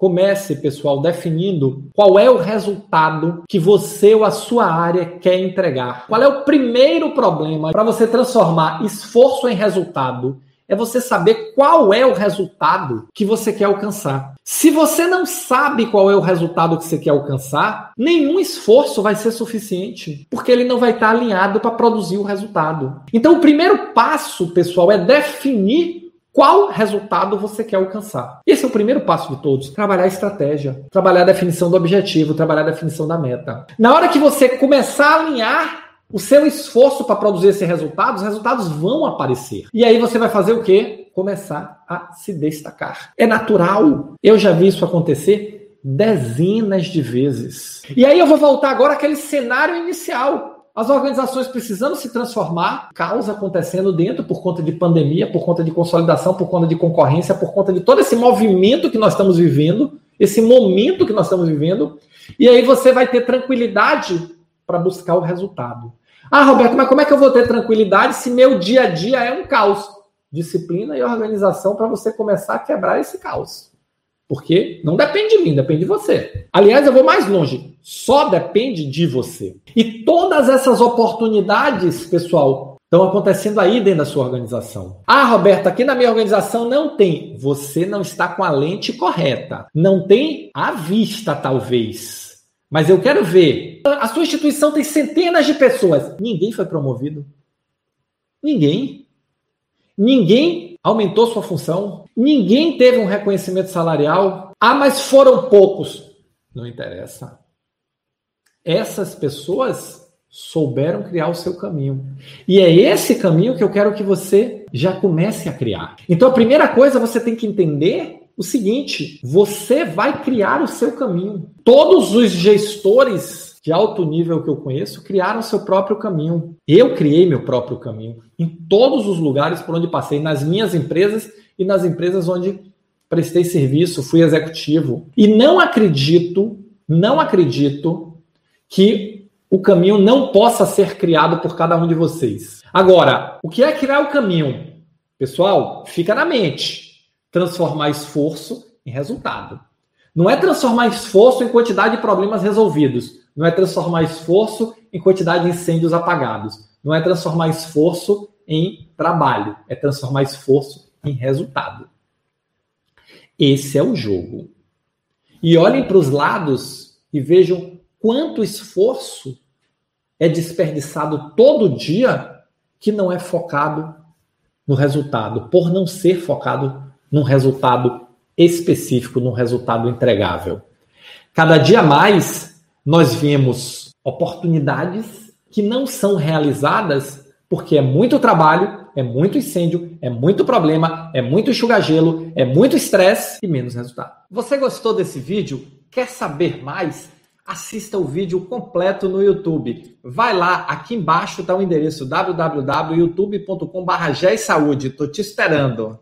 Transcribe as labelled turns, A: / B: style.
A: Comece, pessoal, definindo qual é o resultado que você ou a sua área quer entregar. Qual é o primeiro problema para você transformar esforço em resultado? É você saber qual é o resultado que você quer alcançar. Se você não sabe qual é o resultado que você quer alcançar, nenhum esforço vai ser suficiente, porque ele não vai estar alinhado para produzir o resultado. Então, o primeiro passo, pessoal, é definir qual resultado você quer alcançar. Esse é o primeiro passo de todos: trabalhar a estratégia, trabalhar a definição do objetivo, trabalhar a definição da meta. Na hora que você começar a alinhar o seu esforço para produzir esse resultado, os resultados vão aparecer. E aí você vai fazer o quê? Começar a se destacar. É natural. Eu já vi isso acontecer dezenas de vezes. E aí eu vou voltar agora àquele cenário inicial as organizações precisando se transformar, caos acontecendo dentro por conta de pandemia, por conta de consolidação, por conta de concorrência, por conta de todo esse movimento que nós estamos vivendo, esse momento que nós estamos vivendo. E aí você vai ter tranquilidade para buscar o resultado. Ah, Roberto, mas como é que eu vou ter tranquilidade se meu dia a dia é um caos? Disciplina e organização para você começar a quebrar esse caos. Porque não depende de mim, depende de você. Aliás, eu vou mais longe. Só depende de você. E todas essas oportunidades, pessoal, estão acontecendo aí dentro da sua organização. Ah, Roberto, aqui na minha organização não tem. Você não está com a lente correta. Não tem à vista, talvez. Mas eu quero ver. A sua instituição tem centenas de pessoas. Ninguém foi promovido. Ninguém. Ninguém aumentou sua função, ninguém teve um reconhecimento salarial. Ah, mas foram poucos. Não interessa. Essas pessoas souberam criar o seu caminho. E é esse caminho que eu quero que você já comece a criar. Então a primeira coisa você tem que entender o seguinte: você vai criar o seu caminho. Todos os gestores de alto nível que eu conheço criaram seu próprio caminho. Eu criei meu próprio caminho em todos os lugares por onde passei, nas minhas empresas e nas empresas onde prestei serviço, fui executivo. E não acredito, não acredito que o caminho não possa ser criado por cada um de vocês. Agora, o que é criar o caminho? Pessoal, fica na mente. Transformar esforço em resultado. Não é transformar esforço em quantidade de problemas resolvidos não é transformar esforço em quantidade de incêndios apagados. Não é transformar esforço em trabalho. É transformar esforço em resultado. Esse é o jogo. E olhem para os lados e vejam quanto esforço é desperdiçado todo dia que não é focado no resultado, por não ser focado num resultado específico, num resultado entregável. Cada dia mais nós vemos oportunidades que não são realizadas porque é muito trabalho, é muito incêndio, é muito problema, é muito enxugar-gelo, é muito estresse e menos resultado. Você gostou desse vídeo? Quer saber mais? Assista o vídeo completo no YouTube. Vai lá, aqui embaixo está o endereço www.youtube.com.br. Estou te esperando.